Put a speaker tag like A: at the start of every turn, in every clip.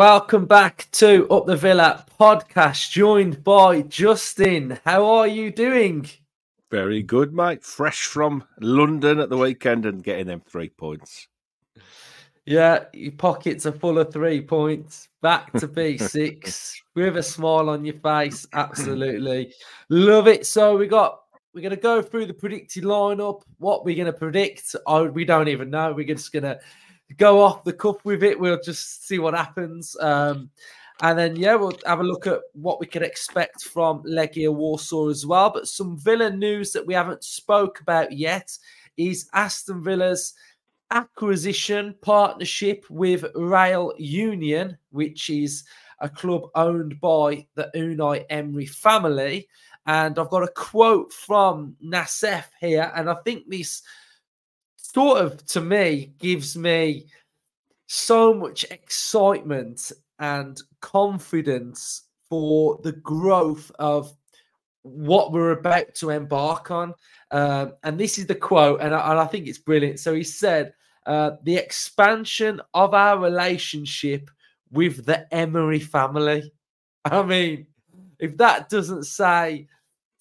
A: welcome back to Up the Villa podcast, joined by Justin. How are you doing?
B: Very good, mate. Fresh from London at the weekend and getting them three points.
A: Yeah, your pockets are full of three points. Back to B6 with a smile on your face. Absolutely love it. So we got we're gonna go through the predicted lineup. What we're gonna predict, oh, we don't even know. We're just gonna go off the cuff with it. We'll just see what happens. Um, and then, yeah, we'll have a look at what we can expect from Legia Warsaw as well. But some Villa news that we haven't spoke about yet is Aston Villa's acquisition partnership with Real Union, which is a club owned by the Unai Emery family. And I've got a quote from Nassef here, and I think this sort of to me gives me so much excitement and confidence for the growth of what we're about to embark on. Um, and this is the quote, and I, and I, think it's brilliant. So he said, uh, The expansion of our relationship with the Emery family. I mean, if that doesn't say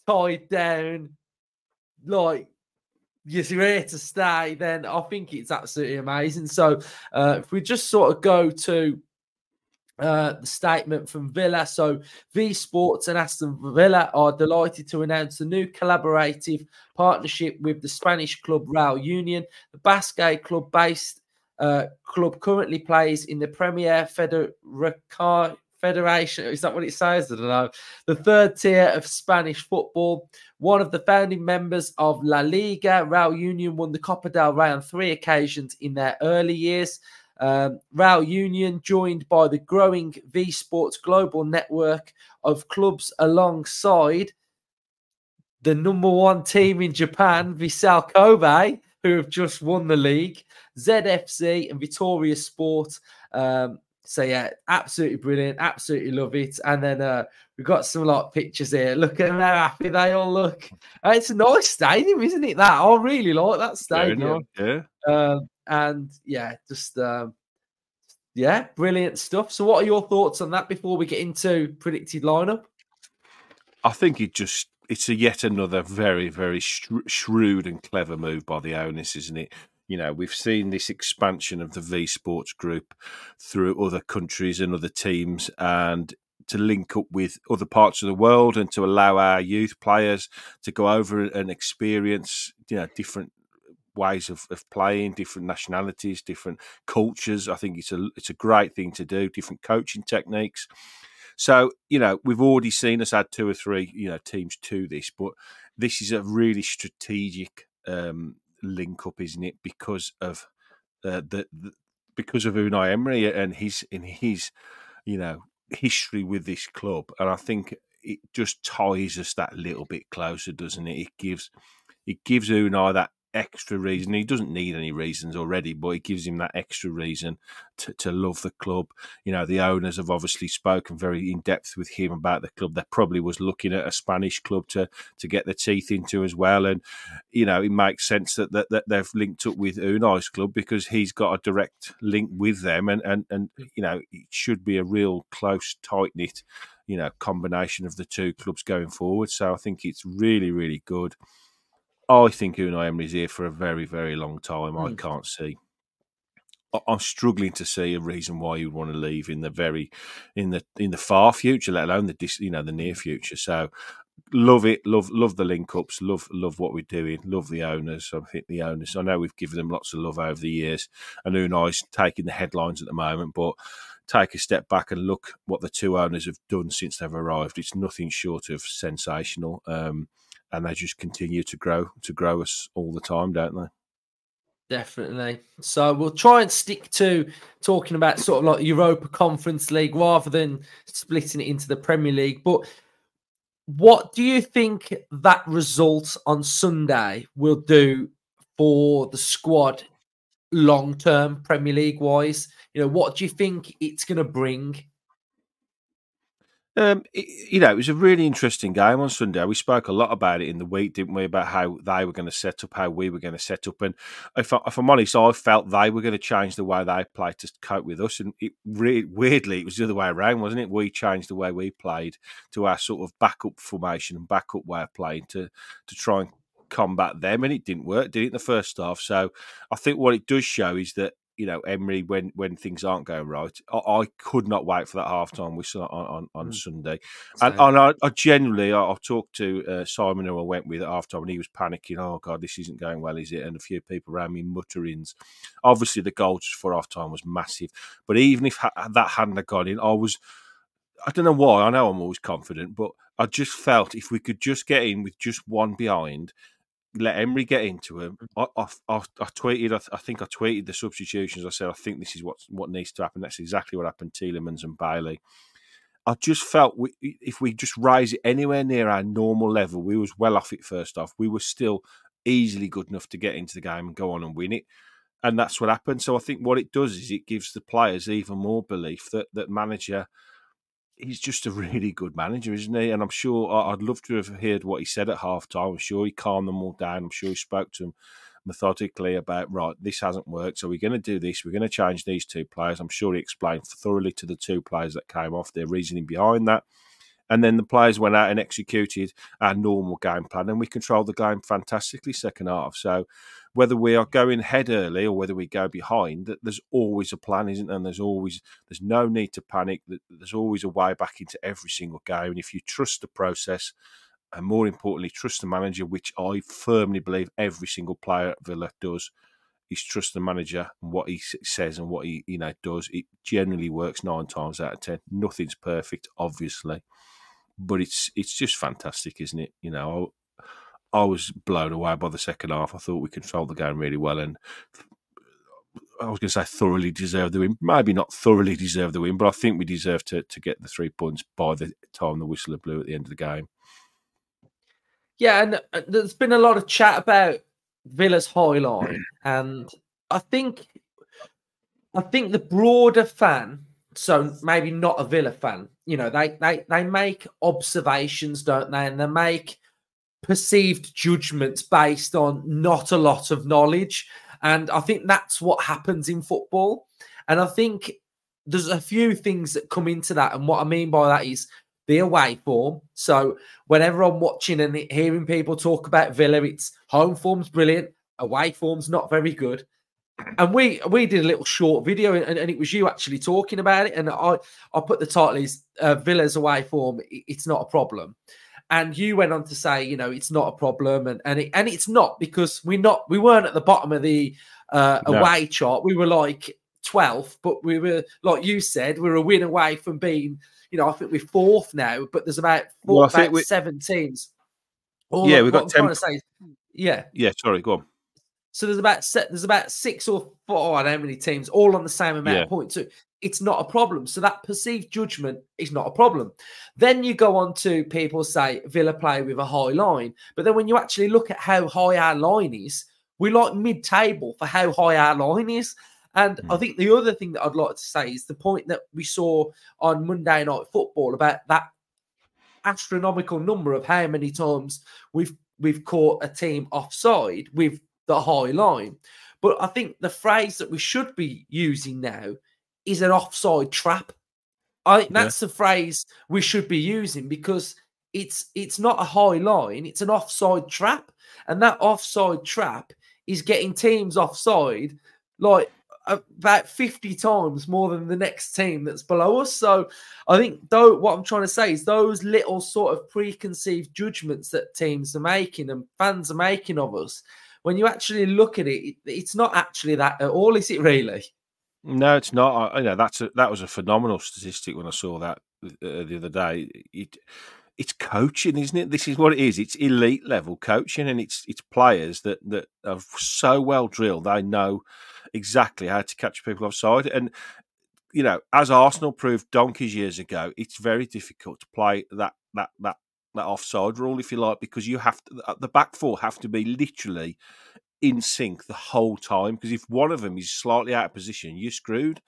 A: tied down, like you're here to stay, then I think it's absolutely amazing. So uh, if we just sort of go to uh, the statement from Villa. So, V Sports and Aston Villa are delighted to announce a new collaborative partnership with the Spanish club Real Union. The Basque club based uh, club currently plays in the Premier Federica Federation. Is that what it says? I don't know. The third tier of Spanish football. One of the founding members of La Liga, Real Union won the Copa del Rey on three occasions in their early years. Um, Real Union, joined by the growing V Sports global network of clubs alongside the number one team in Japan, Vissel Kobe, who have just won the league, ZFC and Vitória Sport. Um, so yeah, absolutely brilliant, absolutely love it. And then uh, we've got some like pictures here. Look at how happy they all look. Uh, it's a nice stadium, isn't it? That I really like that stadium.
B: yeah.
A: Um, and yeah, just um, yeah, brilliant stuff. So, what are your thoughts on that before we get into predicted lineup?
B: I think it just it's a yet another very very shrewd and clever move by the owners, isn't it? You know, we've seen this expansion of the V Sports Group through other countries and other teams, and to link up with other parts of the world and to allow our youth players to go over and experience, you know, different ways of, of playing, different nationalities, different cultures. I think it's a it's a great thing to do. Different coaching techniques. So you know, we've already seen us add two or three you know teams to this, but this is a really strategic um, link up, isn't it? Because of uh, the, the because of Unai Emery and his in his you know history with this club, and I think it just ties us that little bit closer, doesn't it? It gives it gives Unai that extra reason. He doesn't need any reasons already, but it gives him that extra reason to, to love the club. You know, the owners have obviously spoken very in depth with him about the club. They probably was looking at a Spanish club to to get their teeth into as well. And you know, it makes sense that that, that they've linked up with Unai's club because he's got a direct link with them, and and and you know, it should be a real close, tight knit. You know, combination of the two clubs going forward. So I think it's really, really good. I think Unai Emery's here for a very, very long time. Mm. I can't see. I'm struggling to see a reason why you'd want to leave in the very, in the in the far future, let alone the you know the near future. So, love it, love love the link ups, love love what we're doing, love the owners. I think the owners. I know we've given them lots of love over the years, and Unai's taking the headlines at the moment, but take a step back and look what the two owners have done since they've arrived. It's nothing short of sensational. Um, and they just continue to grow to grow us all the time, don't they?
A: Definitely. So we'll try and stick to talking about sort of like Europa Conference League rather than splitting it into the Premier League. But what do you think that result on Sunday will do for the squad long term Premier League wise? You know, what do you think it's going to bring?
B: Um, it, you know, it was a really interesting game on Sunday. We spoke a lot about it in the week, didn't we? About how they were going to set up, how we were going to set up, and if, I, if I'm honest, I felt they were going to change the way they played to cope with us. And it weirdly, it was the other way around, wasn't it? We changed the way we played to our sort of backup formation and backup way of playing to to try and combat them, and it didn't work, did it, in the first half? So I think what it does show is that you know Emery when when things aren't going right. I, I could not wait for that halftime whistle on on, on mm. Sunday, and, and I, I, generally I, I talked to uh, Simon who I went with at halftime, and he was panicking. Oh God, this isn't going well, is it? And a few people around me mutterings. Obviously, the goal just for halftime was massive, but even if ha- that hadn't have gone in, I was. I don't know why. I know I'm always confident, but I just felt if we could just get in with just one behind, let Emery get into him. Mm. I, I, I, tweeted, I, I, think I tweeted the substitutions. I said, I think this is what what needs to happen. That's exactly what happened. Tielemans and Bailey. I just felt we, if we just raise it anywhere near our normal level, we was well off it first off. We were still easily good enough to get into the game and go on and win it. And that's what happened. So I think what it does is it gives the players even more belief that that manager – he's just a really good manager, isn't he? And I'm sure I'd love to have heard what he said at half time. I'm sure he calmed them all down. I'm sure he spoke to them methodically about right, this hasn't worked, so we're going to do this. We're going to change these two players. I'm sure he explained thoroughly to the two players that came off their reasoning behind that. And then the players went out and executed our normal game plan, and we controlled the game fantastically second half. So whether we are going head early or whether we go behind, there's always a plan, isn't there? And there's always there's no need to panic. There's always a way back into every single game. And if you trust the process, and more importantly, trust the manager, which I firmly believe every single player at Villa does, is trust the manager and what he says and what he you know does. It generally works nine times out of ten. Nothing's perfect, obviously, but it's it's just fantastic, isn't it? You know, I was blown away by the second half. I thought we controlled the game really well, and I was going to say thoroughly deserved the win. Maybe not thoroughly deserved the win, but I think we deserved to to get the three points by the time the whistle blew at the end of the game.
A: Yeah, and uh, there's been a lot of chat about Villa's high line, and I think I think the broader fan, so maybe not a Villa fan, you know, they they they make observations, don't they? And they make perceived judgments based on not a lot of knowledge. And I think that's what happens in football. And I think there's a few things that come into that. And what I mean by that is the away form. So whenever I'm watching and hearing people talk about Villa, it's home form's brilliant, away form's not very good. And we we did a little short video, and, and it was you actually talking about it. And I I put the title is uh, Villa's away form. It's not a problem. And you went on to say, you know, it's not a problem, and and it, and it's not because we're not we weren't at the bottom of the uh, no. away chart. We were like 12th, but we were like you said, we are a win away from being, you know, I think we're fourth now, but there's about four, well, about we... seven teams.
B: All yeah, we've got 10.
A: To say, yeah,
B: yeah. Sorry, go on.
A: So there's about there's about six or four, I don't know how many teams, all on the same amount yeah. of points. So it's not a problem. So that perceived judgment is not a problem. Then you go on to people say Villa play with a high line, but then when you actually look at how high our line is, we're like mid-table for how high our line is. And mm. I think the other thing that I'd like to say is the point that we saw on Monday Night Football about that astronomical number of how many times we've we've caught a team offside with the high line. But I think the phrase that we should be using now is an offside trap. I think that's yeah. the phrase we should be using because it's it's not a high line, it's an offside trap. And that offside trap is getting teams offside like about 50 times more than the next team that's below us. So I think though what I'm trying to say is those little sort of preconceived judgments that teams are making and fans are making of us, when you actually look at it, it's not actually that at all, is it really?
B: No, it's not. I, you know, that's a, that was a phenomenal statistic when I saw that uh, the other day. It, it's coaching, isn't it? This is what it is. It's elite level coaching, and it's it's players that that are so well drilled. They know exactly how to catch people offside. And you know, as Arsenal proved donkeys years ago, it's very difficult to play that that that that offside rule, if you like, because you have to, the back four have to be literally in sync the whole time. Because if one of them is slightly out of position, you're screwed.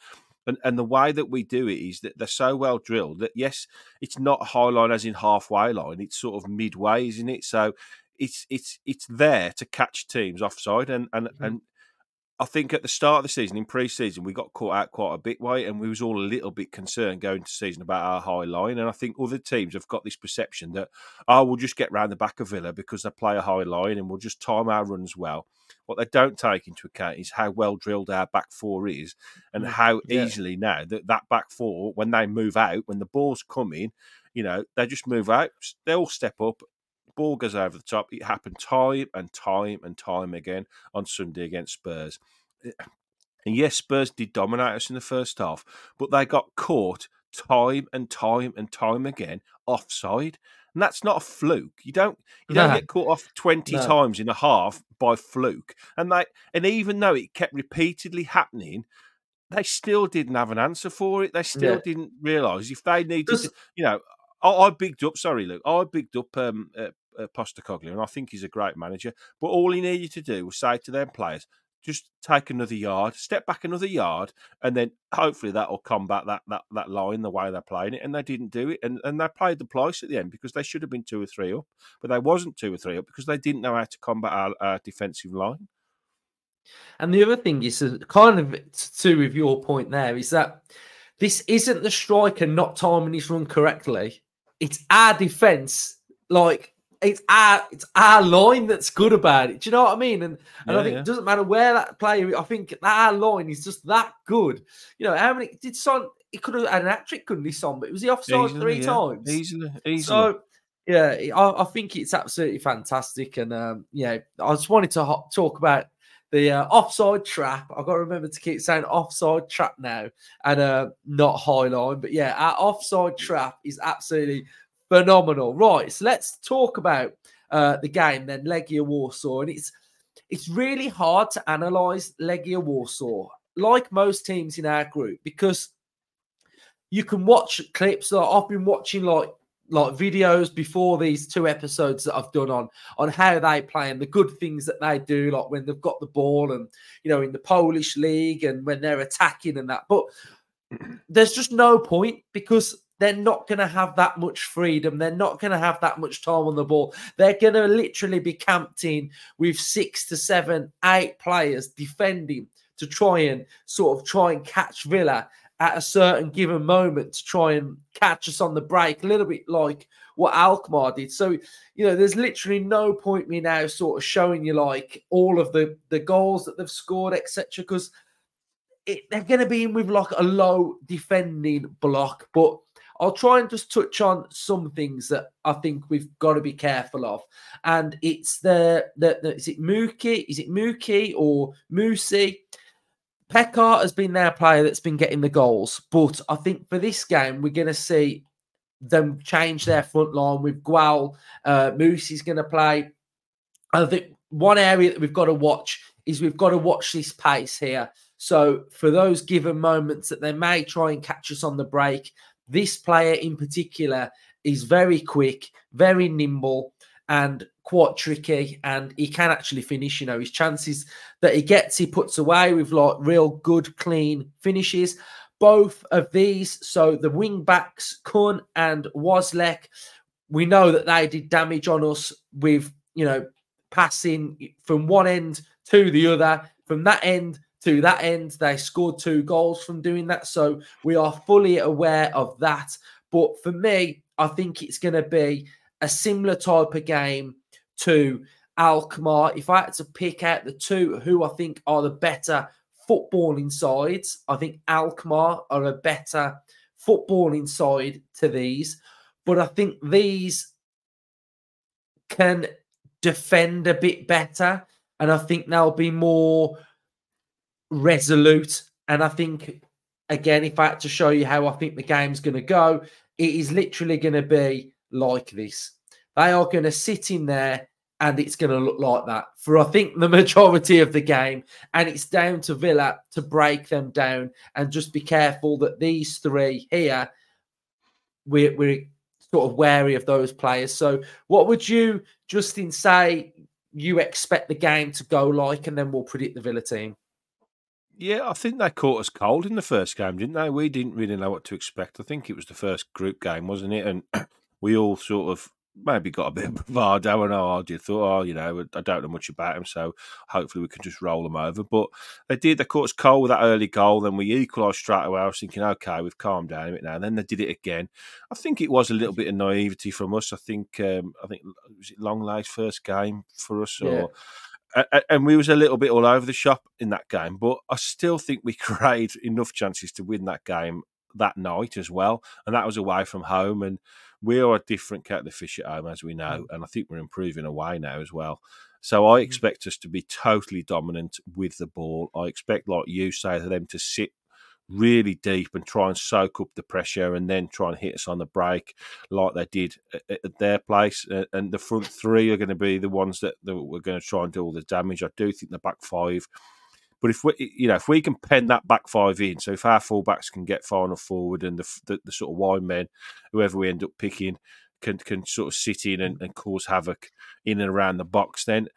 B: And, and the way that we do it is that they're so well drilled that yes, it's not high line as in halfway line; it's sort of midway, isn't it? So it's it's it's there to catch teams offside, and and mm-hmm. and I think at the start of the season, in pre-season, we got caught out quite a bit, way, and we was all a little bit concerned going to season about our high line. And I think other teams have got this perception that, oh, we'll just get round the back of Villa because they play a high line and we'll just time our runs well. What they don't take into account is how well drilled our back four is, and how yeah. easily now that that back four, when they move out, when the ball's coming, you know, they just move out, they all step up, ball goes over the top. It happened time and time and time again on Sunday against Spurs. And yes, Spurs did dominate us in the first half, but they got caught time and time and time again offside. And that's not a fluke. You don't you don't get caught off twenty no. times in a half by fluke. And they and even though it kept repeatedly happening, they still didn't have an answer for it. They still yeah. didn't realise if they needed, to, you know. I, I bigged up. Sorry, Luke. I bigged up um, uh, uh, Postecoglou, and I think he's a great manager. But all he needed to do was say to their players, just take another yard, step back another yard, and then hopefully that will combat that that that line the way they're playing it. And they didn't do it, and and they played the place at the end because they should have been two or three up, but they wasn't two or three up because they didn't know how to combat our, our defensive line.
A: And the other thing is uh, kind of to with your point there is that this isn't the striker not timing his run correctly. It's our defense like it's our it's our line that's good about it. Do you know what I mean? And and yeah, I think yeah. it doesn't matter where that player. I think our line is just that good. You know how many did Son? He could have had an hat trick, couldn't he, Son? But it was the offside easily, three
B: yeah.
A: times.
B: Easily, easily.
A: So yeah, I, I, think it's absolutely fantastic. And um, yeah, I just wanted to ho- talk about the uh, offside trap. I've got to remember to keep saying offside trap now and uh, not high line. But yeah, our offside trap is absolutely phenomenal. Right, so let's talk about uh, the game then, Legia Warsaw, and it's it's really hard to analyze Legia Warsaw, like most teams in our group, because you can watch clips. Like I've been watching like like videos before these two episodes that I've done on on how they play and the good things that they do, like when they've got the ball and you know in the Polish league and when they're attacking and that. But there's just no point because they're not going to have that much freedom. They're not going to have that much time on the ball. They're going to literally be camped in with six to seven, eight players defending to try and sort of try and catch Villa at a certain given moment to try and catch us on the break, a little bit like what Alkmaar did. So, you know, there's literally no point me now sort of showing you like all of the the goals that they've scored, etc. Because they're going to be in with like a low defending block, but I'll try and just touch on some things that I think we've got to be careful of. And it's the, the, the is it Mookie? Is it Mookie or Moosey? Pekhart has been their player that's been getting the goals. But I think for this game, we're going to see them change their front line with Gual. Uh, Moosey's going to play. I think one area that we've got to watch is we've got to watch this pace here. So for those given moments that they may try and catch us on the break, this player in particular is very quick, very nimble, and quite tricky. And he can actually finish. You know, his chances that he gets, he puts away with like real good, clean finishes. Both of these, so the wing backs, Kun and Wszołek, we know that they did damage on us with, you know, passing from one end to the other, from that end to that end. They scored two goals from doing that. So we are fully aware of that. But for me, I think it's going to be a similar type of game to Alkmaar. If I had to pick out the two who I think are the better footballing sides, I think Alkmaar are a better footballing side to these. But I think these can defend a bit better. And I think they'll be more resolute. And I think, again, if I had to show you how I think the game's going to go, it is literally going to be like this. They are going to sit in there and it's going to look like that for, I think, the majority of the game. And it's down to Villa to break them down and just be careful that these three here, we're, we're sort of wary of those players. So, what would you, Justin, say you expect the game to go like? And then we'll predict the Villa team.
B: Yeah, I think they caught us cold in the first game, didn't they? We didn't really know what to expect. I think it was the first group game, wasn't it? And we all sort of maybe got a bit of bravado and oh, you thought, oh, you know, I don't know much about him, so hopefully we can just roll them over. But they did. They caught us cold with that early goal. Then we equalised straight away. I was thinking, okay, we've calmed down a bit now. And then they did it again. I think it was a little bit of naivety from us. I think, um, I think was it Lenglet's first game for us, or. And we was a little bit all over the shop in that game, but I still think we created enough chances to win that game that night as well, and that was away from home. And we are a different cat of fish at home, as we know, mm. and I think we're improving away now as well. So I mm. expect us to be totally dominant with the ball. I expect, like you say, for them to sit really deep and try and soak up the pressure and then try and hit us on the break like they did at, their place. And the front three are going to be the ones that, that we're going to try and do all the damage. I do think the back five but if we, you know, if we can pen that back five in, so if our fullbacks can get far enough forward and the, the, the sort of wide men, whoever we end up picking, can can sort of sit in and, and cause havoc in and around the box, then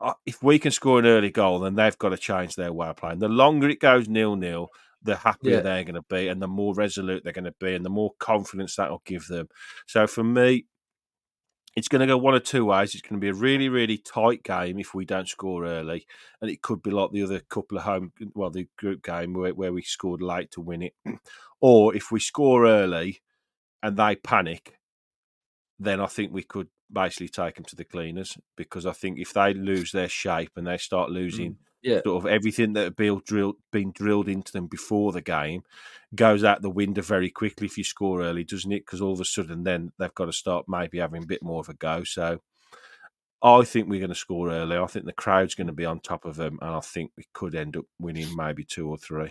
B: uh, if we can score an early goal, then they've got to change their way of playing. The longer it goes nil nil, the happier yeah. they're going to be, and the more resolute they're going to be, and the more confidence that will give them. So for me, it's going to go one or two ways. It's going to be a really, really tight game if we don't score early, and it could be like the other couple of home, well, the group game where, where we scored late to win it, or if we score early and they panic, then I think we could basically take them to the cleaners because I think if they lose their shape and they start losing mm,
A: yeah.
B: sort of everything that had been drilled, been drilled into them before the game goes out the window very quickly if you score early, doesn't it? Because all of a sudden then they've got to start maybe having a bit more of a go. So I think we're going to score early. I think the crowd's going to be on top of them, and I think we could end up winning maybe two or three.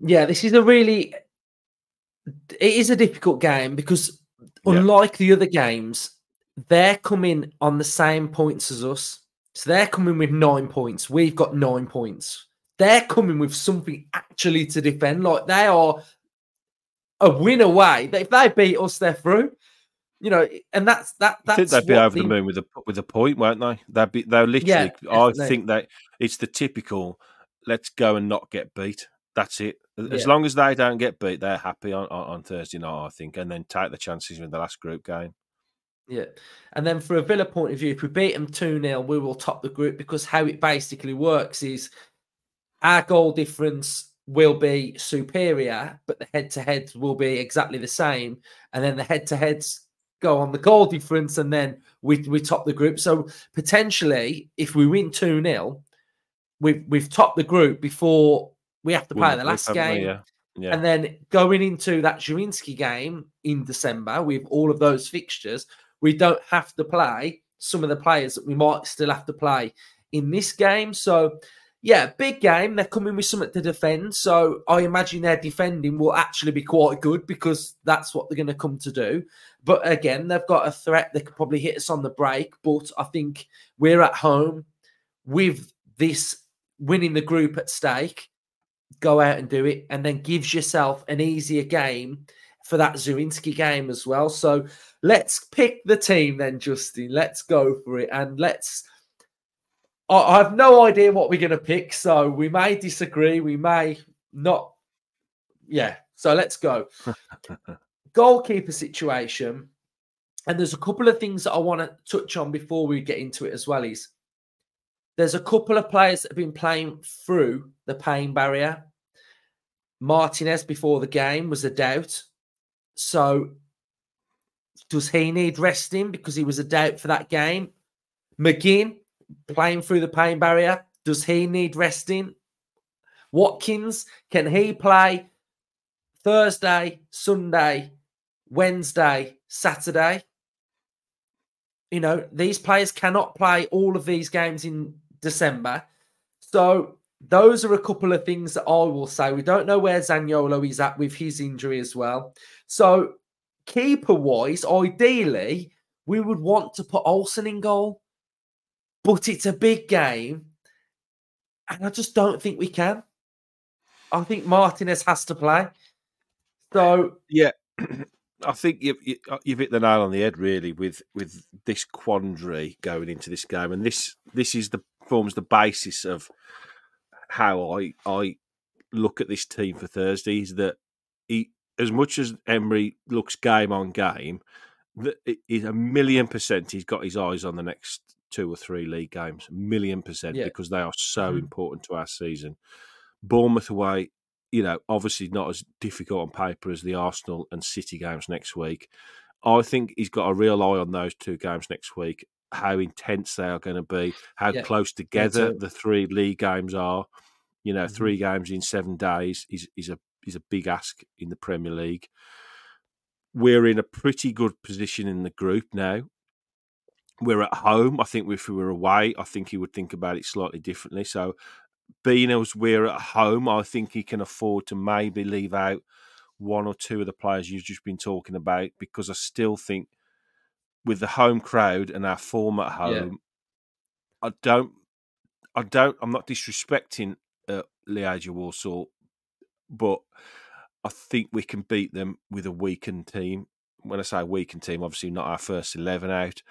A: Yeah, this is a really it is a difficult game because unlike yeah. the other games, they're coming on the same points as us. So they're coming with nine points. We've got nine points. They're coming with something actually to defend. Like they are a win away. If they beat us, they're through. You know, and that's that. That's
B: I think they'd be over the, the moon with a with a point, won't they? They'd be. They're literally. Yeah, I think that it's the typical. Let's go and not get beat. That's it. As yeah. long as they don't get beat, they're happy on, on, on Thursday night, I think, and then take the chances in the last group game.
A: Yeah. And then for a Villa point of view, if we beat them 2 0, we will top the group because how it basically works is our goal difference will be superior, but the head to heads will be exactly the same. And then the head to heads go on the goal difference and then we, we top the group. So potentially, if we win 2 0, we've, we've topped the group before we have to play the last game. Yeah. Yeah. And then going into that Zrinjski game in December with all of those fixtures, we don't have to play some of the players that we might still have to play in this game. So, yeah, big game. They're coming with something to defend. So, I imagine their defending will actually be quite good because that's what they're going to come to do. But again, they've got a threat. They could probably hit us on the break. But I think we're at home with this winning the group at stake. Go out and do it, and then gives yourself an easier game for that Zrinjski game as well. So, let's pick the team then, Justin. Let's go for it. And let's. I have no idea what we're going to pick. So we may disagree. We may not. Yeah. So let's go. Goalkeeper situation. And there's a couple of things that I want to touch on before we get into it as well. Is there's a couple of players that have been playing through the pain barrier. Martinez before the game was a doubt. So does he need resting because he was a doubt for that game? McGinn playing through the pain barrier. Does he need resting? Watkins, can he play Thursday, Sunday, Wednesday, Saturday? You know, these players cannot play all of these games in December. So those are a couple of things that I will say. We don't know where Zaniolo is at with his injury as well. So keeper wise, ideally, we would want to put Olsen in goal, but it's a big game, and I just don't think we can. I think Martinez has to play. So
B: yeah, I think you've uh, you've hit the nail on the head really with with this quandary going into this game, and this this is the forms the basis of how I I look at this team for Thursday is that he, as much as Emery looks game on game, that is a million percent he's got his eyes on the next two or three league games, a million percent, yeah. because they are so mm-hmm. important to our season. Bournemouth away, you know, obviously not as difficult on paper as the Arsenal and City games next week. I think he's got a real eye on those two games next week, how intense they are going to be, how yeah. close together the three league games are. You know, mm-hmm. three games in seven days is is a is a big ask in the Premier League. We're in a pretty good position in the group now. We're at home. I think if we were away, I think he would think about it slightly differently. So, being as we're at home, I think he can afford to maybe leave out one or two of the players you've just been talking about because I still think with the home crowd and our form at home, yeah. I don't, I don't, I'm not disrespecting uh, Warsaw, but I think we can beat them with a weakened team. When I say weakened team, obviously not our first 11 out.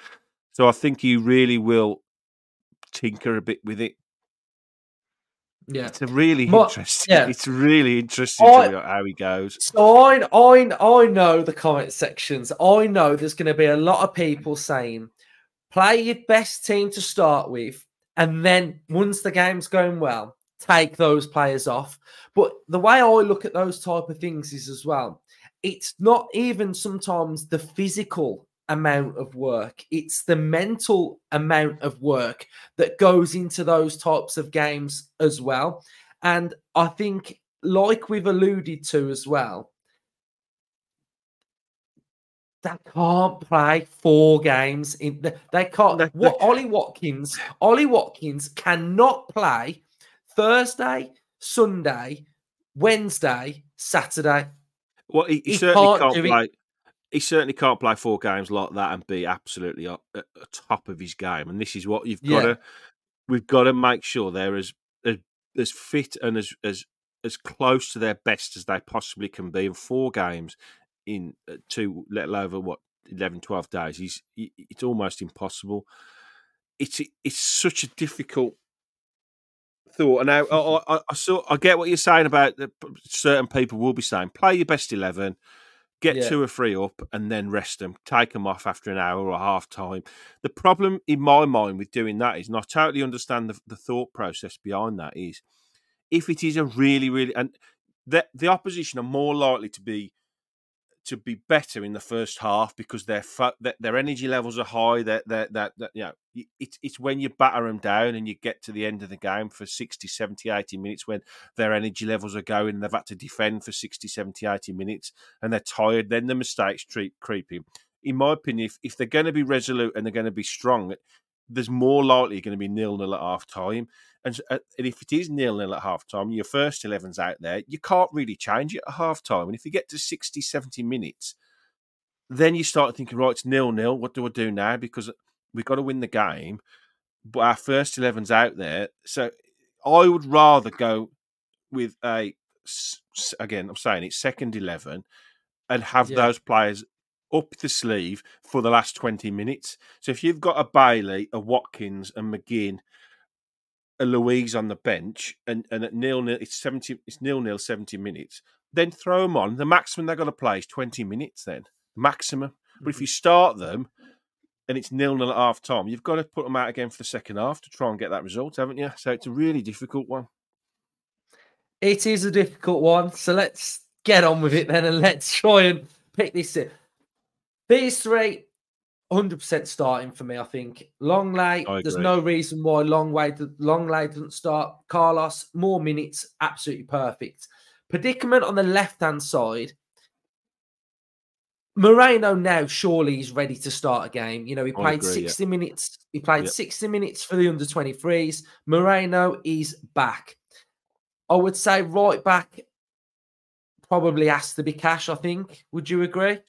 B: So I think you really will tinker a bit with it.
A: Yeah,
B: it's a really interesting. Yeah. It's really interesting I, how he goes.
A: So I, I, I know the comment sections. I know there's going to be a lot of people saying, "Play your best team to start with, and then once the game's going well, take those players off." But the way I look at those type of things is as well. It's not even sometimes the physical amount of work. It's the mental amount of work that goes into those types of games as well. And I think, like we've alluded to as well, they can't play four games in the, they can't what Ollie Watkins Ollie Watkins cannot play Thursday, Sunday, Wednesday, Saturday.
B: Well, he, he, he certainly can't, can't play he certainly can't play four games like that and be absolutely at the top of his game. And this is what you've got yeah. to. We've got to make sure they're as as, as fit and as as as close to their best as they possibly can be in four games in uh, two, let alone what 11, 12 days. He's it's almost impossible. It's it's such a difficult thought. And I, I, I, I, saw, I get what you're saying about that. Certain people will be saying, play your best eleven get yeah. two or three up, and then rest them, take them off after an hour or half time. The problem in my mind with doing that is, and I totally understand the, the thought process behind that, is if it is a really, really, and the, the opposition are more likely to be to be better in the first half because their their energy levels are high. That that that you know, it's it's when you batter them down and you get to the end of the game for 60, 70, 80 minutes when their energy levels are going and they've had to defend for 60, 70, 80 minutes and they're tired. Then the mistakes creep, creeping. In my opinion, if, if they're going to be resolute and they're going to be strong, there's more likely going to be nil nil at half time. And, uh, and if it is nil nil at half time, your first 11's out there, you can't really change it at half time. And if you get to 60, 70 minutes, then you start thinking, right, it's nil nil. What do I do now? Because we've got to win the game, but our first 11's out there. So I would rather go with a, again, I'm saying it's second 11 and have yeah. those players up the sleeve for the last 20 minutes. So if you've got a Bailey, a Watkins, and McGinn, a Luiz on the bench, and, and at nil nil, it's 70, it's nil nil, 70 minutes, then throw them on. The maximum they're going to play is 20 minutes, then maximum. Mm-hmm. But if mm-hmm. you start them and it's nil nil at half time, you've got to put them out again for the second half to try and get that result, haven't you? So it's a really difficult one.
A: It is a difficult one. So let's get on with it then and let's try and pick this in. These three, 100% starting for me, I think. Lenglet, there's no reason why Lenglet, Lenglet doesn't start. Carlos, more minutes, absolutely perfect. Predicament on the left hand side. Moreno now surely is ready to start a game. You know, he played agree, 60 yeah. minutes. He played yep. 60 minutes for the under 23s. Moreno is back. I would say right back probably has to be Cash, I think. Would you agree?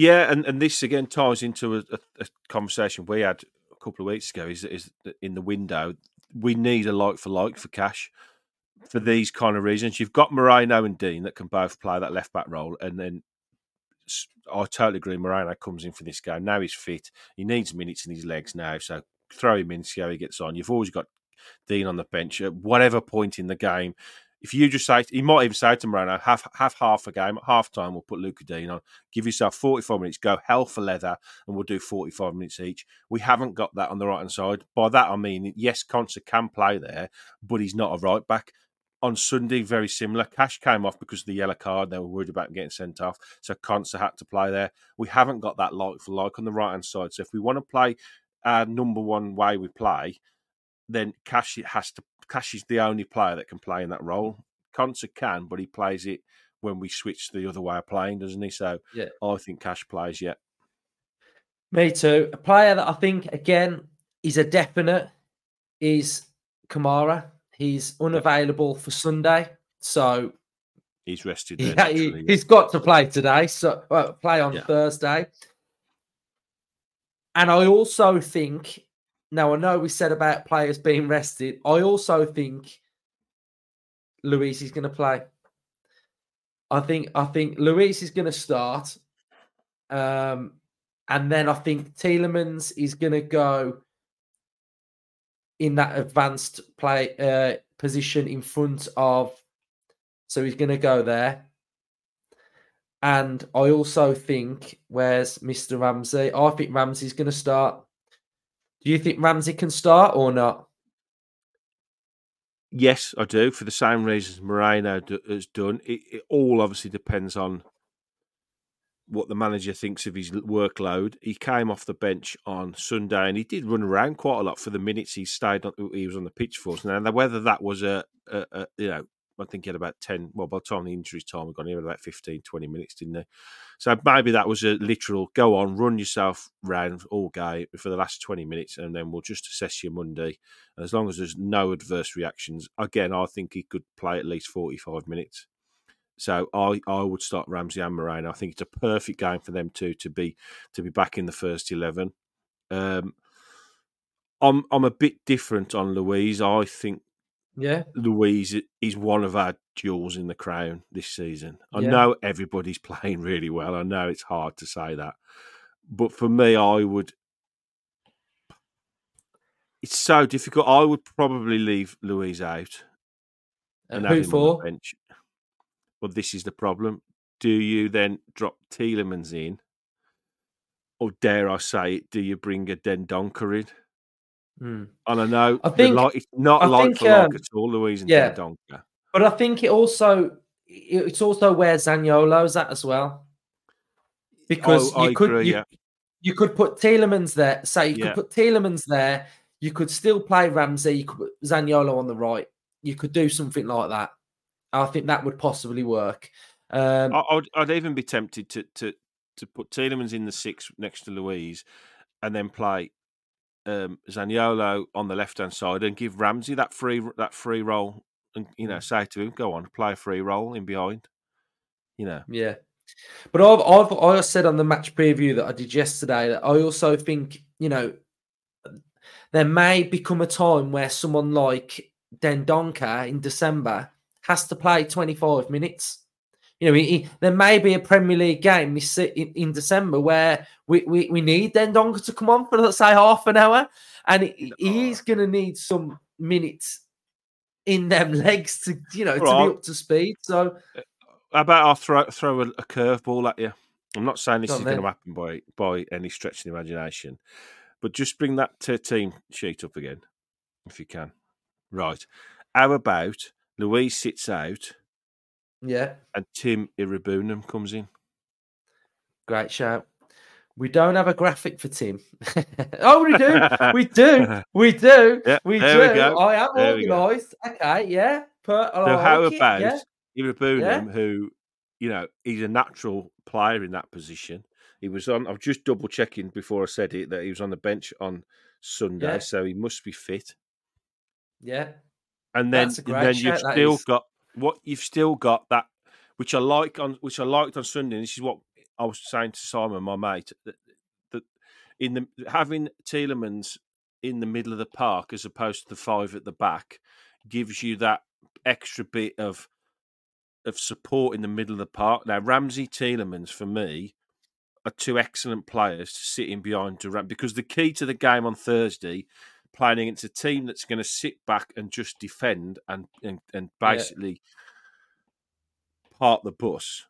B: Yeah, and, and this again ties into a, a, conversation we had a couple of weeks ago. Is is in the window we need a like for like for Cash for these kind of reasons. You've got Moreno and Digne that can both play that left back role, and then I totally agree. Moreno comes in for this game now. He's fit. He needs minutes in his legs now, so throw him in, see how he gets on. You've always got Digne on the bench at whatever point in the game. If you just say, he might even say to Moreno, have have half a game at half time, we'll put Lucas Digne on. Give yourself 45 minutes, go hell for leather, and we'll do 45 minutes each. We haven't got that on the right hand side. By that, I mean, yes, Konsa can play there, but he's not a right back on Sunday, very similar. Cash came off because of the yellow card. They were worried about getting sent off. So Konsa had to play there. We haven't got that like for like on the right hand side. So if we want to play our number one way we play, then Cash has to. Cash is the only player that can play in that role. Konsa can, but he plays it when we switch the other way of playing, doesn't he? So yeah. I think Cash plays yet.
A: Me too. A player that I think again is a definite is Kamara. He's unavailable for Sunday, so
B: he's rested.
A: yeah, he, has got to play today, so well, play on yeah. Thursday. And I also think, now I know we said about players being rested. I also think Luiz is going to play. I think I think Luiz is going to start, um, and then I think Tielemans is going to go in that advanced play uh, position in front of. So he's going to go there. And I also think, where's Mr. Ramsey? I think Ramsey's going to start. Do you think Ramsey can start or not?
B: Yes, I do. For the same reasons Moreno has done. It, it all obviously depends on what the manager thinks of his workload. He came off the bench on Sunday and he did run around quite a lot for the minutes he stayed on. He was on the pitch for us. Now, whether that was a, a, a you know, I think he had about 10, well, by the time the injury time had gone, he had about 15, 20 minutes, didn't he? So maybe that was a literal go on, run yourself round all game for the last 20 minutes, and then we'll just assess you Monday. And as long as there's no adverse reactions, again, I think he could play at least 45 minutes. So I, I would start Ramsey and Moreno. I think it's a perfect game for them two to be to be back in the first eleven. Um, I'm I'm a bit different on Luiz. I think
A: yeah,
B: Luiz is one of our jewels in the crown this season. I yeah. know everybody's playing really well. I know it's hard to say that, but for me, I would. It's so difficult. I would probably leave Luiz out
A: and uh, who for?
B: bench. Well, this is the problem. Do you then drop Tielemans in? Or dare I say it, do you bring a Dendoncker in?
A: Mm.
B: And I know I think, like, it's not I like think, for um, like at all, Luiz and yeah, Dendoncker.
A: But I think it also it's also where Zaniolo's at as well. Because oh, you I could agree, you, yeah. you could put Tielemans there. Say you yeah. could put Tielemans there. You could still play Ramsey. You could put Zaniolo on the right. You could do something like that. I think that would possibly work. Um,
B: I'd, I'd even be tempted to to to put Tielemans in the six next to Luiz, and then play um, Zaniolo on the left hand side and give Ramsey that free that free role, and you know mm. say to him, "Go on, play a free role in behind." You know,
A: yeah. But I've, I've I said on the match preview that I did yesterday that I also think you know there may become a time where someone like Dendoncker in December has to play 25 minutes. You know, he, he, there may be a Premier League game this, in, in December where we, we, we need Dendoncker to come on for, let's say, half an hour. And he, he's going to need some minutes in them legs to, you know, to be up to speed. So,
B: uh, how about I'll throw, throw a, a curveball at you? I'm not saying this is going to happen by, by any stretch of the imagination, but just bring that team sheet up again, if you can. Right. How about Luiz sits out.
A: Yeah.
B: And Tim Iroegbunam comes in.
A: Great shout. We don't have a graphic for Tim. oh, we do. we do. We do. Yeah, we do. We I am organised. Okay, yeah. But,
B: so like how about yeah. Iroegbunam, yeah. who, you know, he's a natural player in that position. He was on. I was just double checking before I said it that he was on the bench on Sunday, yeah. so he must be fit.
A: Yeah,
B: and then and then you've still is. got what you've still got that which I like on which I liked on Sunday. And this is what I was saying to Simon, my mate, that, that in the having Tielemans in the middle of the park as opposed to the five at the back gives you that extra bit of of support in the middle of the park. Now Ramsey Tielemans for me are two excellent players to sit in behind Duran because the key to the game on Thursday playing against a team that's going to sit back and just defend and and, and basically yeah. park the bus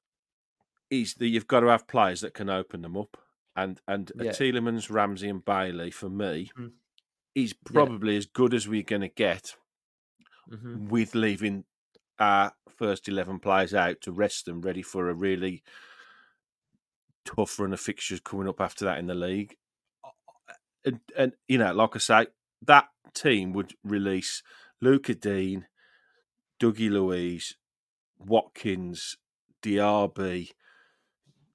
B: is that you've got to have players that can open them up. And and yeah. Tielemans, Ramsey, and Bailey for me mm. is probably yeah. as good as we're going to get mm-hmm. with leaving our first eleven players out to rest them, ready for a really tough run of fixtures coming up after that in the league. And, and you know, like I say, that team would release Lucas Digne, Dougie Luiz, Watkins, DRB,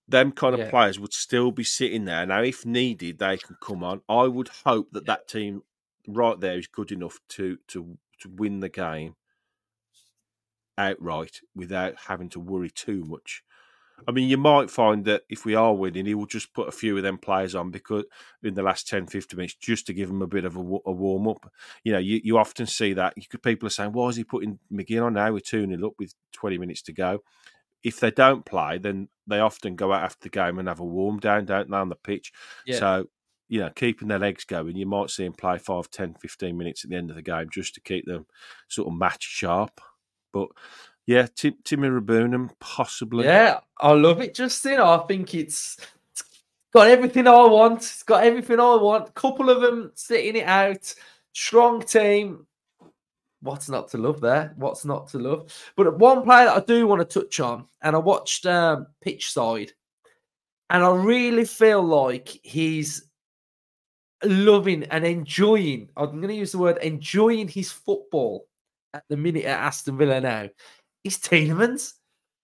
B: them kind of yeah. players would still be sitting there. Now, if needed, they can come on. I would hope that that team right there is good enough to to to win the game outright without having to worry too much. I mean, you might find that if we are winning, he will just put a few of them players on because in the last 10, 15 minutes, just to give them a bit of a, a warm up. You know, you, you often see that. You could, people are saying, why is he putting McGinn on now? We're 2 0 up with 20 minutes to go if they don't play, then they often go out after the game and have a warm down, don't they, on the pitch? Yeah. So, you know, keeping their legs going, you might see them play 5, 10, 15 minutes at the end of the game just to keep them sort of match sharp. But yeah, Tim, Timmy Rabunam, possibly.
A: Yeah, I love it, Justin. I think it's, it's got everything I want. It's got everything I want. Couple of them sitting it out. Strong team what's not to love there? What's not to love? But one player that I do want to touch on, and I watched um, pitch side, and I really feel like he's loving and enjoying. I'm going to use the word enjoying his football at the minute at Aston Villa now. He's Tielemans.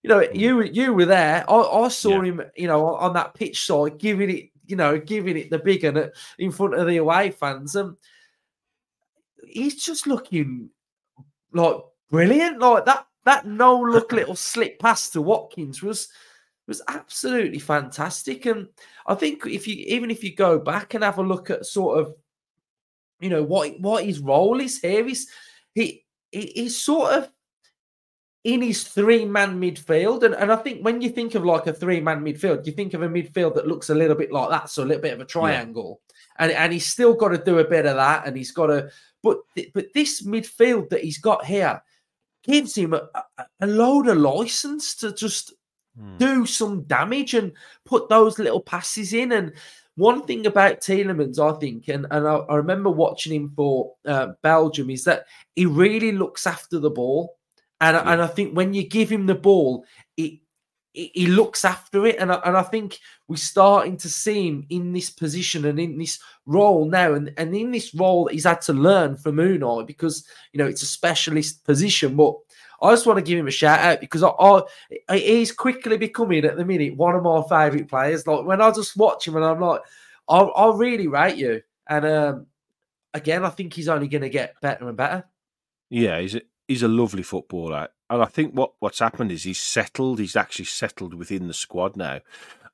A: You know, mm. you you were there. I, I saw yeah. him, you know, on that pitch side, giving it, you know, giving it the big one in front of the away fans. And he's just looking like brilliant. Like that that no look little slip pass to Watkins was was absolutely fantastic. And I think if you even if you go back and have a look at sort of you know what what his role is here, he's he, he he's sort of in his three man midfield. And, and I think when you think of like a three man midfield, you think of a midfield that looks a little bit like that. So a little bit of a triangle. Yeah. And, and he's still got to do a bit of that. And he's got to but but this midfield that he's got here gives him a, a load of license to just hmm. do some damage and put those little passes in. And one thing about Tielemans, I think, and, and I, I remember watching him for uh, Belgium, is that he really looks after the ball. And, yeah. and I think when you give him the ball, it he looks after it, and I, and I think we're starting to see him in this position and in this role now, and, and in this role that he's had to learn from Unai because you know it's a specialist position. But I just want to give him a shout out because I, I he's quickly becoming at the minute one of my favourite players. Like when I just watch him and I'm like, I, I really rate you, and um, again, I think he's only going to get better and better.
B: Yeah, he's he's a lovely footballer and I think what what's happened is he's settled. He's actually settled within the squad now,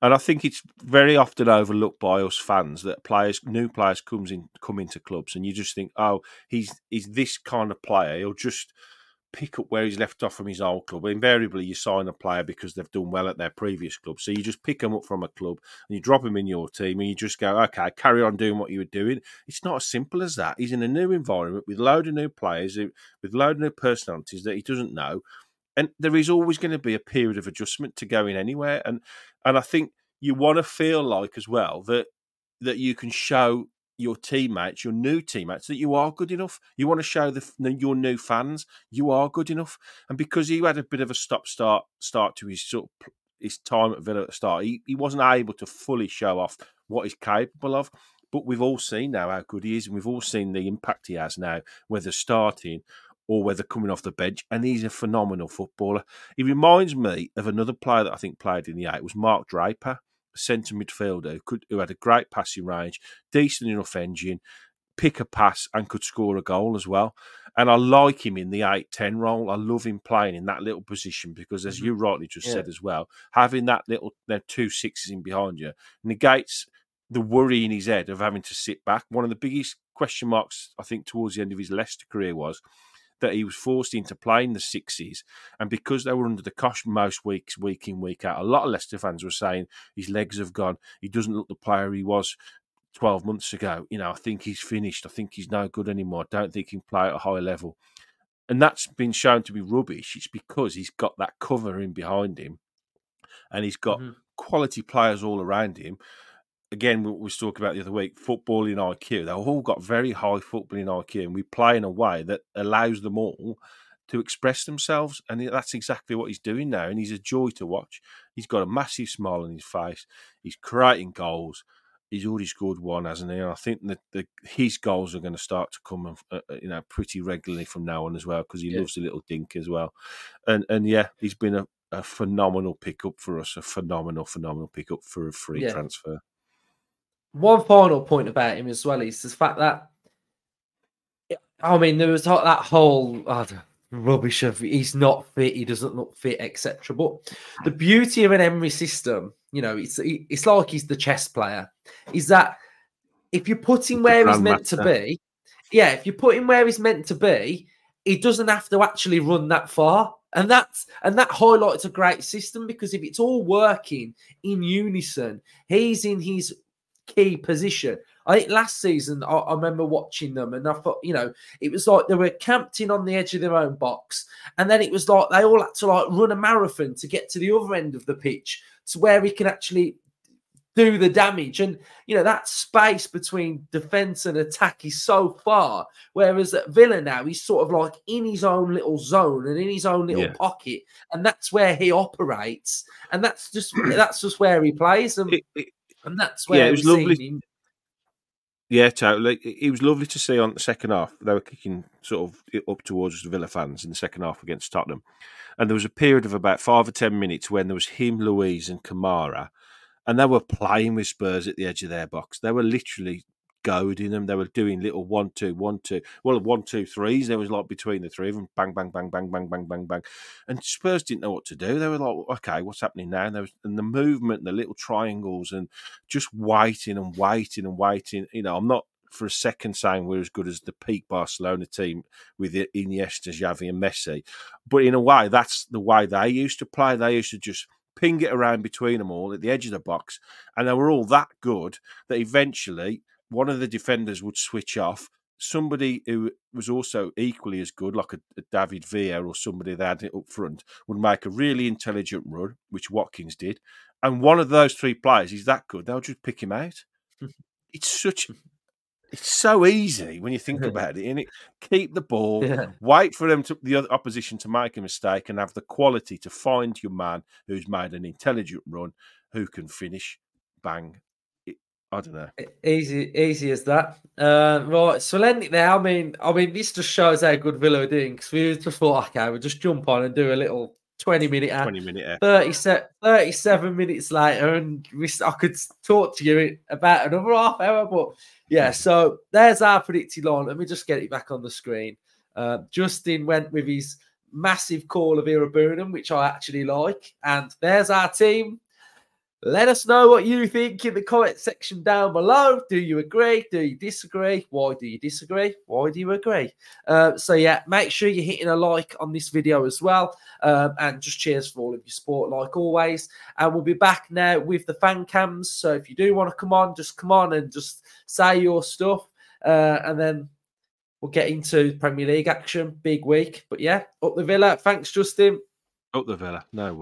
B: and I think it's very often overlooked by us fans that players, new players, comes in come into clubs, and you just think, oh, he's he's this kind of player. He'll just pick up where he's left off from his old club. Invariably, you sign a player because they've done well at their previous club. So you just pick them up from a club and you drop him in your team and you just go, okay, carry on doing what you were doing. It's not as simple as that. He's in a new environment with a load of new players, with a load of new personalities that he doesn't know. And there is always going to be a period of adjustment to going anywhere. And and I think you want to feel like as well that that you can show your teammates, your new teammates, that you are good enough. You want to show the your new fans you are good enough. And because he had a bit of a stop start start to his sort of his time at Villa at the start, he, he wasn't able to fully show off what he's capable of. But we've all seen now how good he is, and we've all seen the impact he has now, whether starting or whether coming off the bench. And he's a phenomenal footballer. He reminds me of another player that I think played in the eight was Mark Draper centre midfielder who, could, who had a great passing range, decent enough engine, pick a pass, and could score a goal as well. And I like him in the 8 10 role. I love him playing in that little position because, as you mm-hmm. rightly just yeah. said as well, having that little two sixes in behind you negates the worry in his head of having to sit back. One of the biggest question marks, I think, towards the end of his Leicester career was that he was forced into playing the sixes, and because they were under the cosh most weeks, week in week out, a lot of Leicester fans were saying his legs have gone. He doesn't look the player he was 12 months ago, you know, I think he's finished. I think he's no good anymore. I don't think he can play at a high level. And that's been shown to be rubbish. It's because he's got that cover in behind him and he's got mm-hmm. quality players all around him. Again, we was talking about the other week, footballing IQ. They've all got very high footballing IQ, and we play in a way that allows them all to express themselves. And that's exactly what he's doing now. And he's a joy to watch. He's got a massive smile on his face. He's creating goals he's already scored one, hasn't he? And I think that the, his goals are going to start to come, uh, uh, you know, pretty regularly from now on as well because he yeah. loves a little dink as well. And and yeah, he's been a, a phenomenal pickup for us, a phenomenal, phenomenal pickup for a free yeah. transfer.
A: One final point about him as well is the fact that, I mean, there was that whole rubbish of he's not fit, he doesn't look fit, etc. But the beauty of an Emery system, you know, it's it's like he's the chess player, is that if you put him where he's meant to be, yeah, if you put him where he's meant to be, he doesn't have to actually run that far. And that's and that highlights a great system because if it's all working in unison, he's in his key position. I think last season I, I, remember watching them and I thought, you know, it was like they were camped in on the edge of their own box, and then it was like they all had to like run a marathon to get to the other end of the pitch to where he can actually do the damage. And you know, that space between defense and attack is so far. Whereas at Villa now, he's sort of like in his own little zone and in his own little yeah. pocket, and that's where he operates. And that's just that's just where he plays. And, it, it, and that's where
B: yeah, it was lovely. Him. Yeah, totally. It was lovely to see on the second half. They were kicking sort of up towards the Villa fans in the second half against Tottenham. And there was a period of about five or 10 minutes when there was him, Luiz, and Kamara. And they were playing with Spurs at the edge of their box. They were literally goading them. They were doing little one, two, one, two. Well, one, two, threes. There was like between the three of them, bang, bang, bang, bang, bang, bang, bang, bang. And Spurs didn't know what to do. They were like, okay, what's happening now? And, there was, and the movement, the little triangles, and just waiting and waiting and waiting. You know, I'm not for a second saying we're as good as the peak Barcelona team with Iniesta, Xavi, and Messi. But in a way, that's the way they used to play. They used to just ping it around between them all at the edge of the box, and they were all that good that eventually one of the defenders would switch off. Somebody who was also equally as good, like a, a David Villa or somebody that had it up front, would make a really intelligent run, which Watkins did. And one of those three players is that good, they'll just pick him out. it's such it's so easy when you think about it. And it keep the ball, yeah. wait for them to the other opposition to make a mistake, and have the quality to find your man who's made an intelligent run, who can finish, bang, I don't know.
A: Easy, easy as that. Uh, right, so Splendid now. I mean, I mean, this just shows how good Villa are doing because we just thought, okay, we'll just jump on and do a little 20 minute ad.
B: 20 minute
A: 37, 37 minutes later, and we, I could talk to you about another half hour. But yeah, so there's our predicted line. Let me just get it back on the screen. Uh, Justin went with his massive call of Iroegbunam, which I actually like. And there's our team. Let us know what you think in the comment section down below. Do you agree? Do you disagree? Why do you disagree? Why do you agree? Uh, so, yeah, make sure you're hitting a like on this video as well. Um, and just cheers for all of your support, like always. And we'll be back now with the fan cams. So, if you do want to come on, just come on and just say your stuff. Uh, and then we'll get into Premier League action. Big week. But yeah, up the Villa. Thanks, Justin.
B: Up the Villa. No